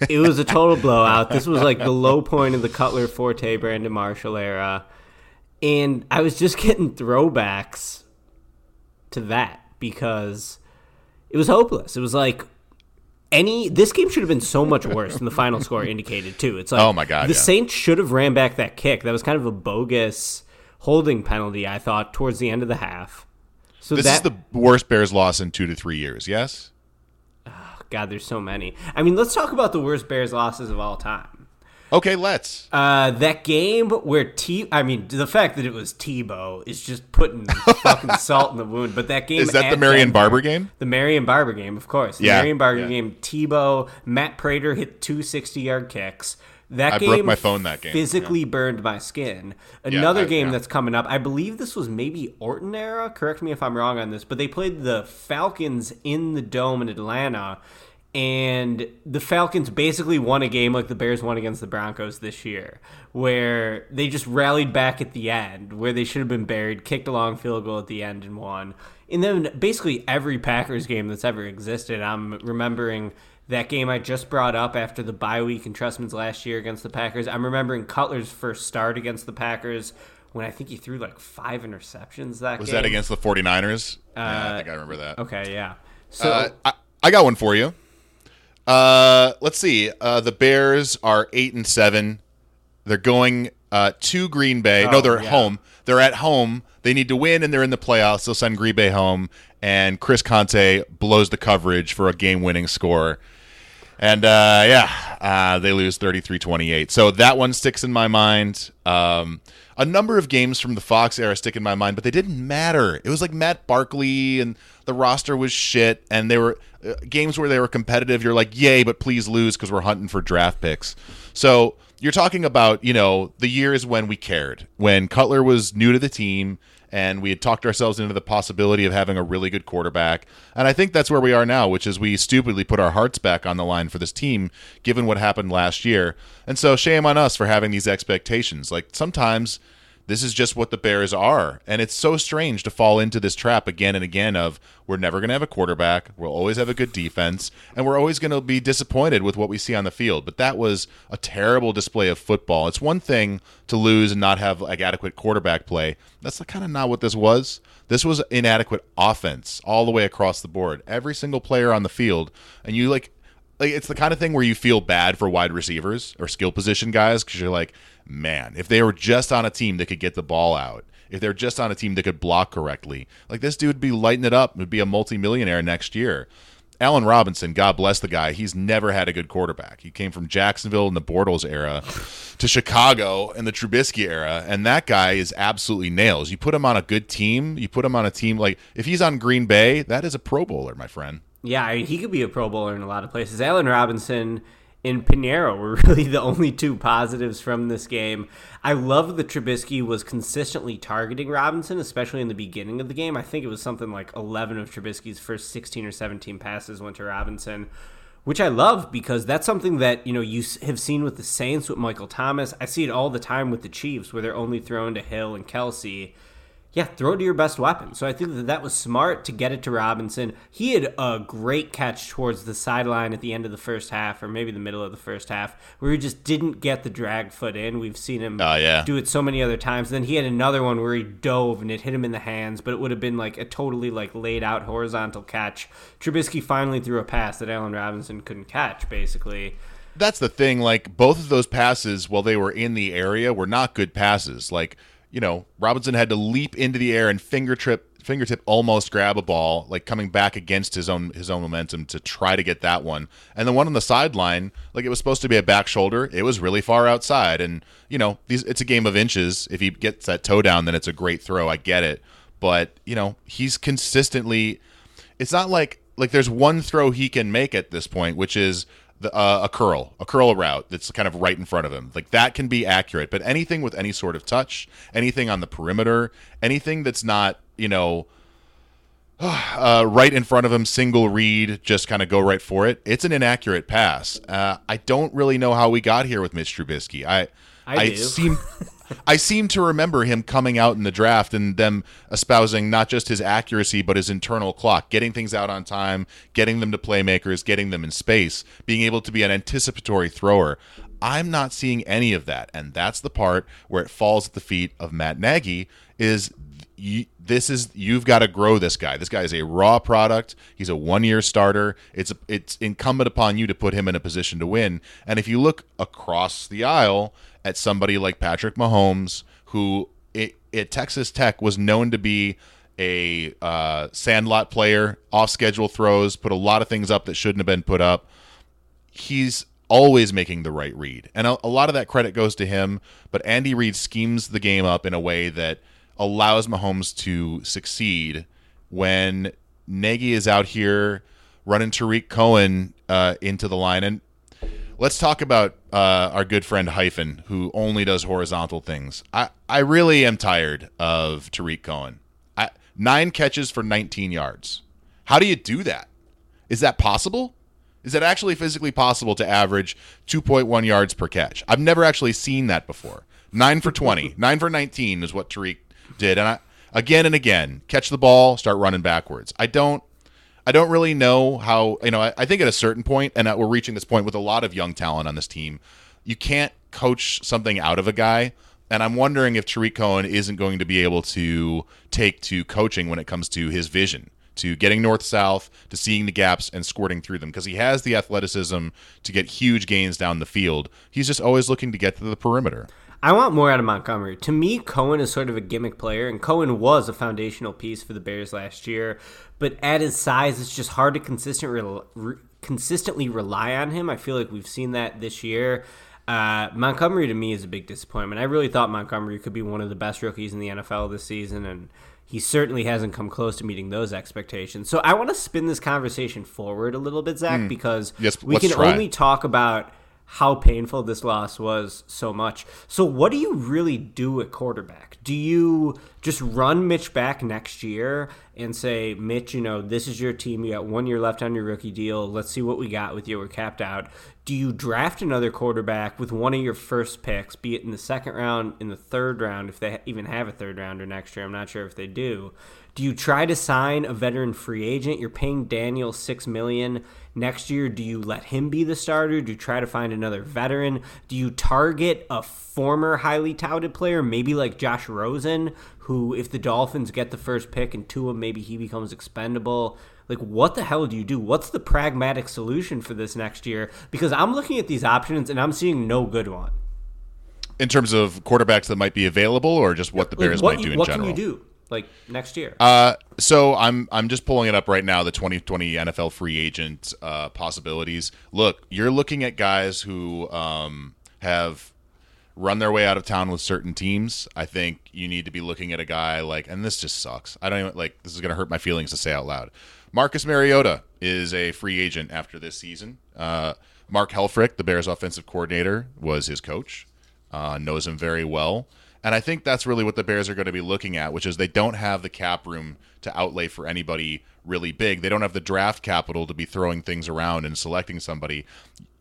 It was a total blowout. This was like the low point of the Cutler Forte Brandon Marshall era. And I was just getting throwbacks to that because it was hopeless. It was like any this game should have been so much worse than the final score indicated too. It's like Oh my God, the yeah. Saints should have ran back that kick. That was kind of a bogus holding penalty, I thought, towards the end of the half. So This that is the worst Bears loss in two to three years, yes? God, there's so many. I mean, let's talk about the worst Bears losses of all time. Okay, let's. Uh, that game where T, I mean, the fact that it was Tebow is just putting [LAUGHS] fucking salt in the wound. But that game Is that the Marion Denver- Barber game? The Marion Barber game, of course. The Yeah, Marion Barber yeah. game. Tebow, Matt Prater hit two 60 yard kicks. That I game broke my phone that game, physically burned my skin. Another I- game yeah. that's coming up. I believe this was maybe Orton era. Correct me if I'm wrong on this, but they played the Falcons in the dome in Atlanta, and the Falcons basically won a game like the Bears won against the Broncos this year, where they just rallied back at the end, where they should have been buried, kicked a long field goal at the end and won. And then basically every Packers game that's ever existed, I'm remembering that game I just brought up after the bye week and Trestman's last year against the Packers. I'm remembering Cutler's first start against the Packers when I think he threw like five interceptions that Was game. that against the 49ers? yeah, I think I remember that. Okay, yeah. So Uh, I, I got one for you. Uh, let's see. Uh, the Bears are eight and seven. They're going uh, to Green Bay. no, Oh, they're at yeah. home. They're at home. They need to win, and they're in the playoffs. They'll send Green Bay home, and Chris Conte blows the coverage for a game-winning score. And uh, yeah, uh, they lose 33-28. So that one sticks in my mind. Um, a number of games from the Fox era stick in my mind, but they didn't matter. It was like Matt Barkley, and the roster was shit, and they were uh, games where they were competitive. You're like, yay, but please lose because we're hunting for draft picks. So you're talking about, you know, the years when we cared, when Cutler was new to the team and we had talked ourselves into the possibility of having a really good quarterback. And I think that's where we are now, which is we stupidly put our hearts back on the line for this team, given what happened last year. And so shame on us for having these expectations. Like sometimes this is just what the Bears are. And it's so strange to fall into this trap again and again of we're never going to have a quarterback, we'll always have a good defense, and we're always going to be disappointed with what we see on the field. But that was a terrible display of football. It's one thing to lose and not have like adequate quarterback play. That's kind of not what this was. This was inadequate offense all the way across the board. Every single player on the field, and you like like it's the kind of thing where you feel bad for wide receivers or skill position guys because you're like, man, if they were just on a team that could get the ball out, if they're just on a team that could block correctly, like this dude would be lighting it up, would be a multimillionaire next year. Allen Robinson, God bless the guy, he's never had a good quarterback. He came from Jacksonville in the Bortles era to Chicago in the Trubisky era, and that guy is absolutely nails. You put him on a good team, you put him on a team like if he's on Green Bay, that is a Pro Bowler, my friend. Yeah, he could be a Pro Bowler in a lot of places. Allen Robinson and Piñeiro were [LAUGHS] really the only two positives from this game. I love that Trubisky was consistently targeting Robinson, especially in the beginning of the game. I think it was something like 11 of Trubisky's first 16 or 17 passes went to Robinson, which I love because that's something that, you know, you have seen with the Saints with Michael Thomas. I see it all the time with the Chiefs where they're only throwing to Hill and Kelsey yeah, throw to your best weapon. So I think that that was smart to get it to Robinson. He had a great catch towards the sideline at the end of the first half, or maybe the middle of the first half, where he just didn't get the drag foot in. We've seen him Oh, yeah. do it so many other times. And Then he had another one where he dove and it hit him in the hands, but it would have been like a totally like laid out horizontal catch. Trubisky finally threw a pass that Allen Robinson couldn't catch, basically. that's the thing. Like both of those passes, while they were in the area, were not good passes. Like you know, Robinson had to leap into the air and fingertip fingertip almost grab a ball, like coming back against his own his own momentum to try to get that one. And the one on the sideline, like it was supposed to be a back shoulder, it was really far outside. And you know, these it's a game of inches. If he gets that toe down, then it's a great throw. I get it, but you know, he's consistently. It's not like like there's one throw he can make at this point, which is the, uh, a curl, a curl route that's kind of right in front of him. Like that can be accurate, but anything with any sort of touch, anything on the perimeter, anything that's not, you know, [SIGHS] uh, right in front of him, single read, just kind of go right for it. It's an inaccurate pass. Uh, I don't really know how we got here with Mitch Trubisky. I, I do. seem, [LAUGHS] I seem to remember him coming out in the draft and them espousing not just his accuracy but his internal clock, getting things out on time, getting them to playmakers, getting them in space, being able to be an anticipatory thrower. I'm not seeing any of that, and that's the part where it falls at the feet of Matt Nagy. Is you, this is you've got to grow this guy. This guy is a raw product. He's a one-year starter. It's it's incumbent upon you to put him in a position to win. And if you look across the aisle at somebody like Patrick Mahomes, who at Texas Tech was known to be a uh, sandlot player, off-schedule throws, put a lot of things up that shouldn't have been put up he's always making the right read. And a, a lot of that credit goes to him, but Andy Reid schemes the game up in a way that allows Mahomes to succeed when Nagy is out here running Tarik Cohen uh, into the line. And let's talk about uh, our good friend Hyphen, who only does horizontal things. I, I really am tired of Tarik Cohen. I, nine catches for 19 yards. How do you do that? Is that possible? Is that actually physically possible to average 2.1 yards per catch? I've never actually seen that before. Nine for 20, [LAUGHS] nine for 19 is what Tarik did, and I again and again catch the ball, start running backwards. I don't. I don't really know how, you know, I, I think at a certain point, and we're reaching this point with a lot of young talent on this team, you can't coach something out of a guy. And I'm wondering if Tarik Cohen isn't going to be able to take to coaching when it comes to his vision, to getting north south, to seeing the gaps and squirting through them, because he has the athleticism to get huge gains down the field. He's just always looking to get to the perimeter. I want more out of Montgomery. To me, Cohen is sort of a gimmick player, and Cohen was a foundational piece for the Bears last year. But at his size, it's just hard to consistent re- consistently rely on him. I feel like we've seen that this year. Uh, Montgomery to me is a big disappointment. I really thought Montgomery could be one of the best rookies in the NFL this season, and he certainly hasn't come close to meeting those expectations. So I want to spin this conversation forward a little bit, Zach, hmm. because Yes, we can try. only talk about how painful this loss was so much. So, what do you really do at quarterback? Do you just run Mitch back next year and say, Mitch, you know, this is your team. You got one year left on your rookie deal. Let's see what we got with you. We're capped out. Do you draft another quarterback with one of your first picks, be it in the second round, in the third round, if they even have a third rounder next year? I'm not sure if they do. Do you try to sign a veteran free agent? You're paying Daniel six million next year. Do you let him be the starter? Do you try to find another veteran? Do you target a former highly touted player, maybe like Josh Rosen, who, if the Dolphins get the first pick and Tua, maybe he becomes expendable? Like, what the hell do you do? What's the pragmatic solution for this next year? Because I'm looking at these options and I'm seeing no good one. In terms of quarterbacks that might be available, or just what the Like, Bears what might you- do in what general. can you do? Like next year. Uh, so I'm I'm just pulling it up right now. The 2020 NFL free agent uh, possibilities. Look, you're looking at guys who um, have run their way out of town with certain teams. I think you need to be looking at a guy like, and this just sucks. I don't even like. This is going to hurt my feelings to say out loud. Marcus Mariota is a free agent after this season. Uh, Mark Helfrich, the Bears' offensive coordinator, was his coach. Uh, knows him very well. And I think that's really what the Bears are going to be looking at, which is they don't have the cap room to outlay for anybody really big. They don't have the draft capital to be throwing things around and selecting somebody.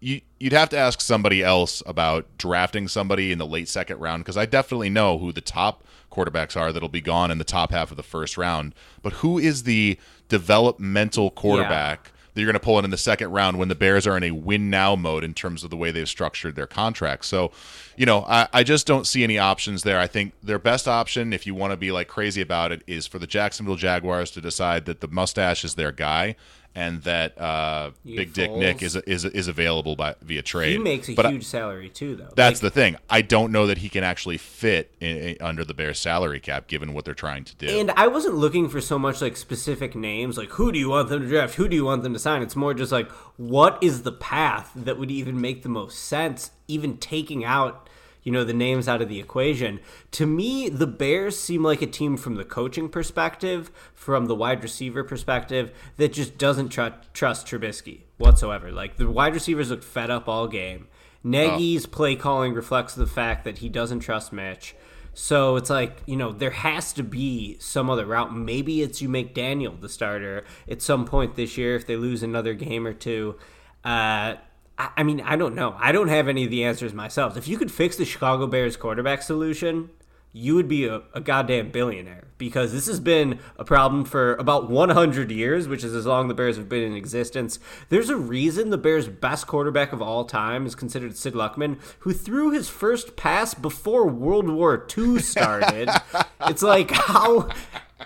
You, you'd have to ask somebody else about drafting somebody in the late second round because I definitely know who the top quarterbacks are that'll be gone in the top half of the first round. But who is the developmental quarterback? That you're going to pull in in the second round when the Bears are in a win now mode in terms of the way they've structured their contracts. So, you know, I, I just don't see any options there. I think their best option, if you want to be like crazy about it, is for the Jacksonville Jaguars to decide that the mustache is their guy and that uh, Big Dick Foles. Nick is is is available by via trade. he makes a But I- huge salary too, though. that's Like, the thing. I don't know that he can actually fit in, in- under the Bears salary cap, given what they're trying to do. And I wasn't looking for so much like specific names, like who do you want them to draft, who do you want them to sign. It's more just like what is the path that would even make the most sense, even taking out you know the names out of the equation. To me, the Bears seem like a team from the coaching perspective, from the wide receiver perspective, that just doesn't tr- trust Trubisky whatsoever. Like the wide receivers looked fed up all game. Nagy's play calling reflects the fact that he doesn't trust Mitch. So it's like, you know, there has to be some other route. Maybe it's you make Daniel the starter at some point this year if they lose another game or two. Uh, I, I mean, I don't know. I don't have any of the answers myself. If you could fix the Chicago Bears quarterback solution, you would be a, a goddamn billionaire because this has been a problem for about 100 years, which is as long the Bears have been in existence. There's a reason the Bears' best quarterback of all time is considered Sid Luckman, who threw his first pass before World War II started. [LAUGHS] it's like how,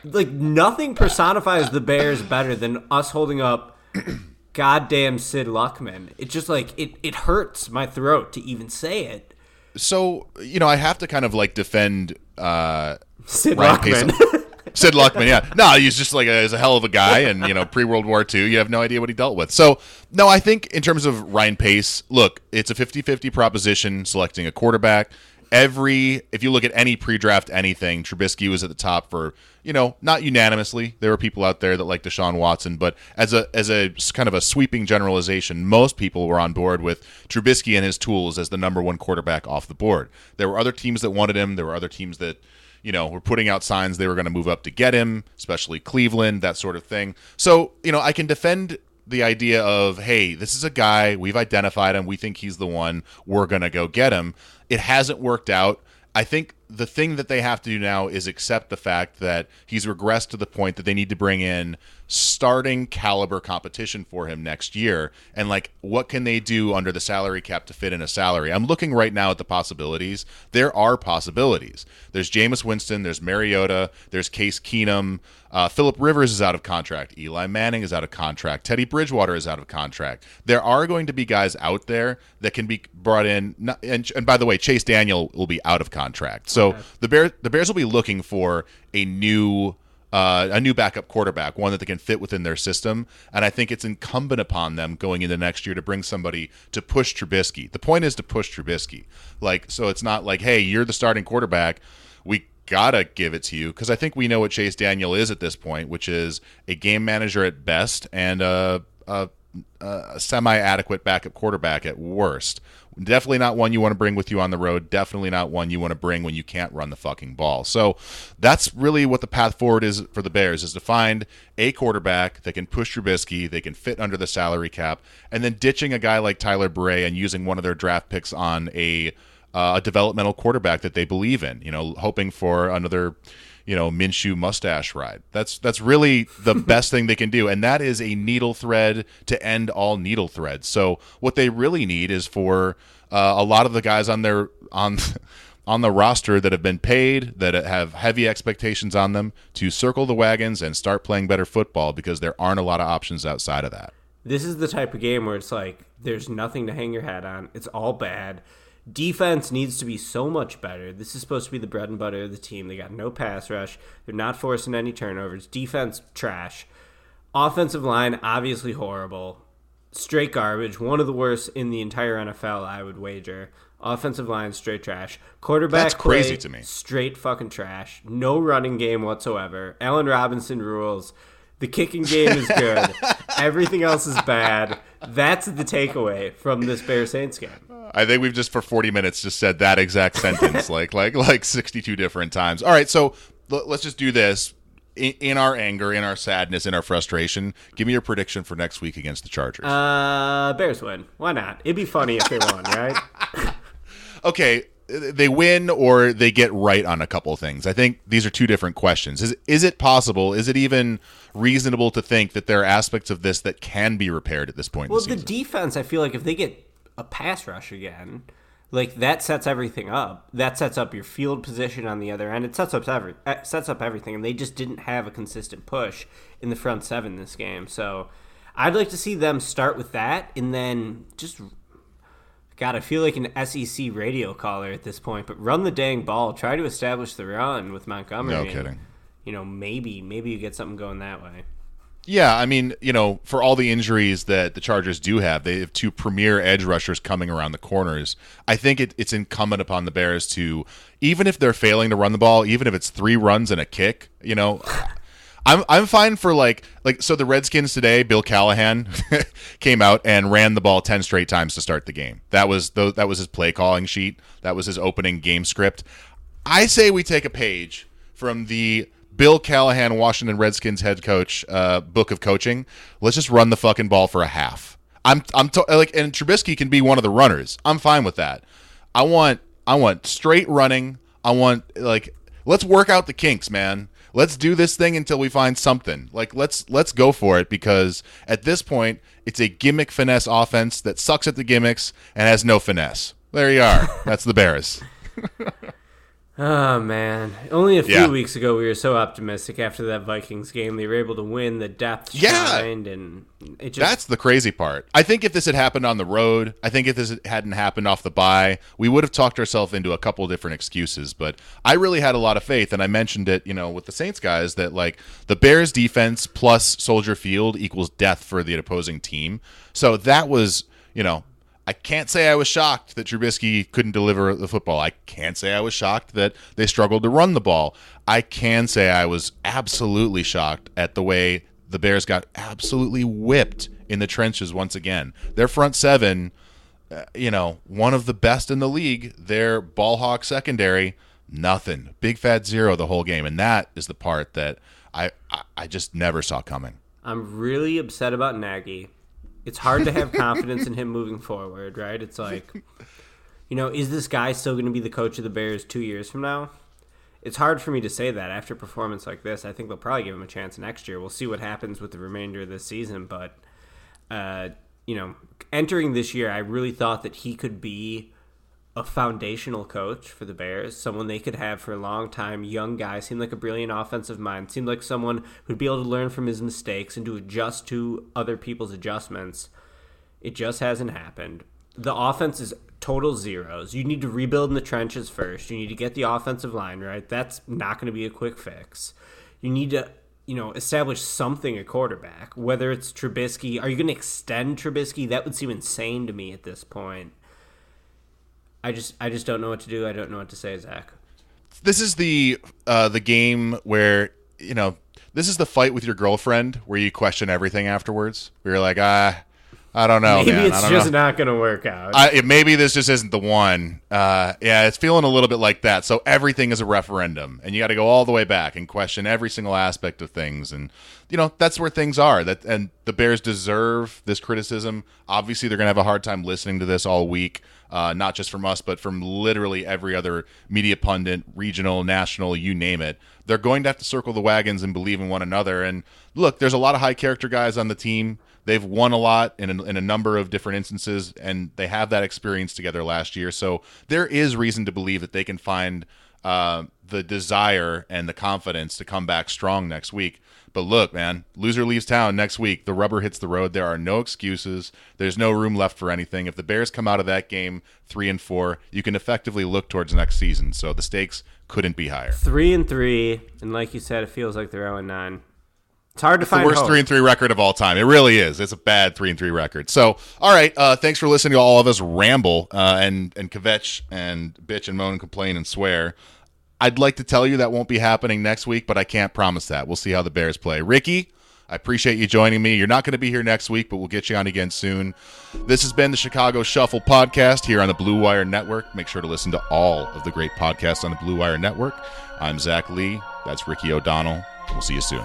like, nothing personifies the Bears better than us holding up goddamn Sid Luckman. It just like, it, it hurts my throat to even say it. so, you know, I have to kind of like defend uh, Sid Ryan Luckman. Pace- [LAUGHS] Sid Luckman, yeah. No, he's just like a, he's a hell of a guy, and you know, pre World War II, you have no idea what he dealt with. So, no, I think in terms of Ryan Pace, look, it's a 50-50 proposition selecting a quarterback. Every if you look at any pre-draft anything, Trubisky was at the top for you know not unanimously. There were people out there that like Deshaun Watson, but as a as a kind of a sweeping generalization, most people were on board with Trubisky and his tools as the number one quarterback off the board. There were other teams that wanted him. There were other teams that you know, were putting out signs they were going to move up to get him, especially Cleveland, that sort of thing. So, you know, I can defend the idea of, hey, this is a guy, we've identified him, we think he's the one, we're to go get him. It hasn't worked out. I think the thing that they have to do now is accept the fact that he's regressed to the point that they need to bring in starting caliber competition for him next year. And like, what can they do under the salary cap to fit in a salary? I'm looking right now at the possibilities. There are possibilities. There's Jameis Winston, there's Mariota, there's Case Keenum. Uh, Philip Rivers is out of contract. Eli Manning is out of contract. Teddy Bridgewater is out of contract. There are going to be guys out there that can be brought in. And, and by the way, Chase Daniel will be out of contract. So okay. the Bears, the Bears will be looking for a new uh, a new backup quarterback, one that they can fit within their system. And I think it's incumbent upon them going into next year to bring somebody to push Trubisky. The point is to push Trubisky. Like, so it's not like, hey, you're the starting quarterback. We gotta give it to you because I think we know what Chase Daniel is at this point, which is a game manager at best and a, a, a semi-adequate backup quarterback at worst. Definitely not one you want to bring with you on the road. Definitely not one you want to bring when you can't run the fucking ball. So that's really what the path forward is for the Bears is to find a quarterback that can push Trubisky, they can fit under the salary cap, and then ditching a guy like Tyler Bray and using one of their draft picks on a uh, a developmental quarterback that they believe in. You know, hoping for another you know Minshew mustache ride. That's that's really the [LAUGHS] best thing they can do, and that is a needle thread to end all needle threads. So what they really need is for uh, a lot of the guys on their on [LAUGHS] on the roster that have been paid that have heavy expectations on them to circle the wagons and start playing better football because there aren't a lot of options outside of that. This is the type of game where it's like there's nothing to hang your hat on. It's all bad defense needs to be so much better. This is supposed to be the bread and butter of the team. They got no pass rush. They're not forcing any turnovers. Defense trash. Offensive line obviously horrible. Straight garbage. One of the worst in the entire NFL, I would wager. Offensive line straight trash. Quarterback That's crazy to me. Straight fucking trash. No running game whatsoever. Allen Robinson rules. The kicking game is good. [LAUGHS] Everything else is bad. That's the takeaway from this Bear Saints game. I think we've just for 40 minutes just said that exact [LAUGHS] sentence like like like 62 different times. All right, so l- let's just do this. In, in, our anger, in our sadness, in our frustration, give me your prediction for next week against the Chargers. Uh, Bears win. Why not? It'd be funny if they won, right? [LAUGHS] okay, they win or they get right on a couple of things. I think these are two different questions. Is is it possible? Is it even reasonable to think that there are aspects of this that can be repaired at this point? Well, the, the defense, I feel like if they get a pass rush again, like that sets everything up. That sets up your field position on the other end. It sets up every uh, sets up everything, and they just didn't have a consistent push in the front seven this game. So I'd like to see them start with that, and then just God, I feel like an SEC radio caller at this point. But run the dang ball. Try to establish the run with Montgomery. No kidding. And, you know, maybe maybe you get something going that way. Yeah, I mean, you know, for all the injuries that the Chargers do have, they have two premier edge rushers coming around the corners. I think it, it's incumbent upon the Bears to, even if they're failing to run the ball, even if it's three runs and a kick, you know, I'm I'm fine for like like so the Redskins today. Bill Callahan [LAUGHS] came out and ran the ball ten straight times to start the game. That was the, that was his play calling sheet. That was his opening game script. I say we take a page from the Bill Callahan, Washington Redskins head coach, uh, book of coaching. Let's just run the fucking ball for a half. I'm I'm to, like, and Trubisky can be one of the runners. I'm fine with that. I want I want straight running. I want like let's work out the kinks, man. Let's do this thing until we find something. Like let's let's go for it because at this point it's a gimmick finesse offense that sucks at the gimmicks and has no finesse. There you are. [LAUGHS] That's the Bears. [LAUGHS] Oh man! Only a few yeah. weeks ago, we were so optimistic after that Vikings game. They were able to win. The depth yeah. shined, and it just... that's the crazy part. I think if this had happened on the road, I think if this hadn't happened off the bye, we would have talked ourselves into a couple different excuses. But I really had a lot of faith, and I mentioned it, you know, with the Saints guys that like the Bears defense plus Soldier Field equals death for the opposing team. So that was, you know, I can't say I was shocked that Trubisky couldn't deliver the football. I can't say I was shocked that they struggled to run the ball. I can say I was absolutely shocked at the way the Bears got absolutely whipped in the trenches once again. Their front seven, uh, you know, one of the best in the league. Their ball hawk secondary, nothing. Big fat zero the whole game. And that is the part that I, I, I just never saw coming. I'm really upset about Nagy It's hard to have [LAUGHS] confidence in him moving forward, right? It's like, you know, is this guy still going to be the coach of the Bears two years from now? It's hard for me to say that after a performance like this. I think they'll probably give him a chance next year. We'll see what happens with the remainder of this season, but uh, you know, entering this year, I really thought that he could be a foundational coach for the Bears, someone they could have for a long time. Young guy, seemed like a brilliant offensive mind, seemed like someone who'd be able to learn from his mistakes and to adjust to other people's adjustments. It just hasn't happened. The offense is total zeros. You need to rebuild in the trenches first. You need to get the offensive line right. That's not going to be a quick fix. You need to you know, establish something at quarterback. Whether it's Trubisky, are you going to extend Trubisky? That would seem insane to me at this point. I just, I just don't know what to do. I don't know what to say, Zach. This is the uh, the game where you know this is the fight with your girlfriend where you question everything afterwards. Where you're like, ah, I don't know. Maybe man. it's just know. not going to work out. I, maybe this just isn't the one. Uh, yeah, it's feeling a little bit like that. So everything is a referendum, and you got to go all the way back and question every single aspect of things. And you know that's where things are. That and the Bears deserve this criticism. Obviously, they're gonna have a hard time listening to this all week, uh, not just from us, but from literally every other media pundit, regional, national, you name it. They're going to have to circle the wagons and believe in one another. And look, there's a lot of high character guys on the team. They've won a lot in a, in a number of different instances, and they have that experience together last year. So there is reason to believe that they can find uh, the desire and the confidence to come back strong next week. But look, man, loser leaves town next week. The rubber hits the road. There are no excuses. There's no room left for anything. If the Bears come out of that game three and four, you can effectively look towards next season. So the stakes couldn't be higher. three and three, and like you said, it feels like they're 0 and 9. It's hard to the find worst hope. three and three record of all time. It really is. It's a bad three and three record. So, all right. Uh, thanks for listening to all of us ramble uh, and and kvetch and bitch and moan and complain and swear. I'd like to tell you that won't be happening next week, but I can't promise that. We'll see how the Bears play. Ricky, I appreciate you joining me. You're not going to be here next week, but we'll get you on again soon. This has been the Chicago Shuffle podcast here on the Blue Wire Network. Make sure to listen to all of the great podcasts on the Blue Wire Network. I'm Zach Lee. That's Ricky O'Donnell. We'll see you soon.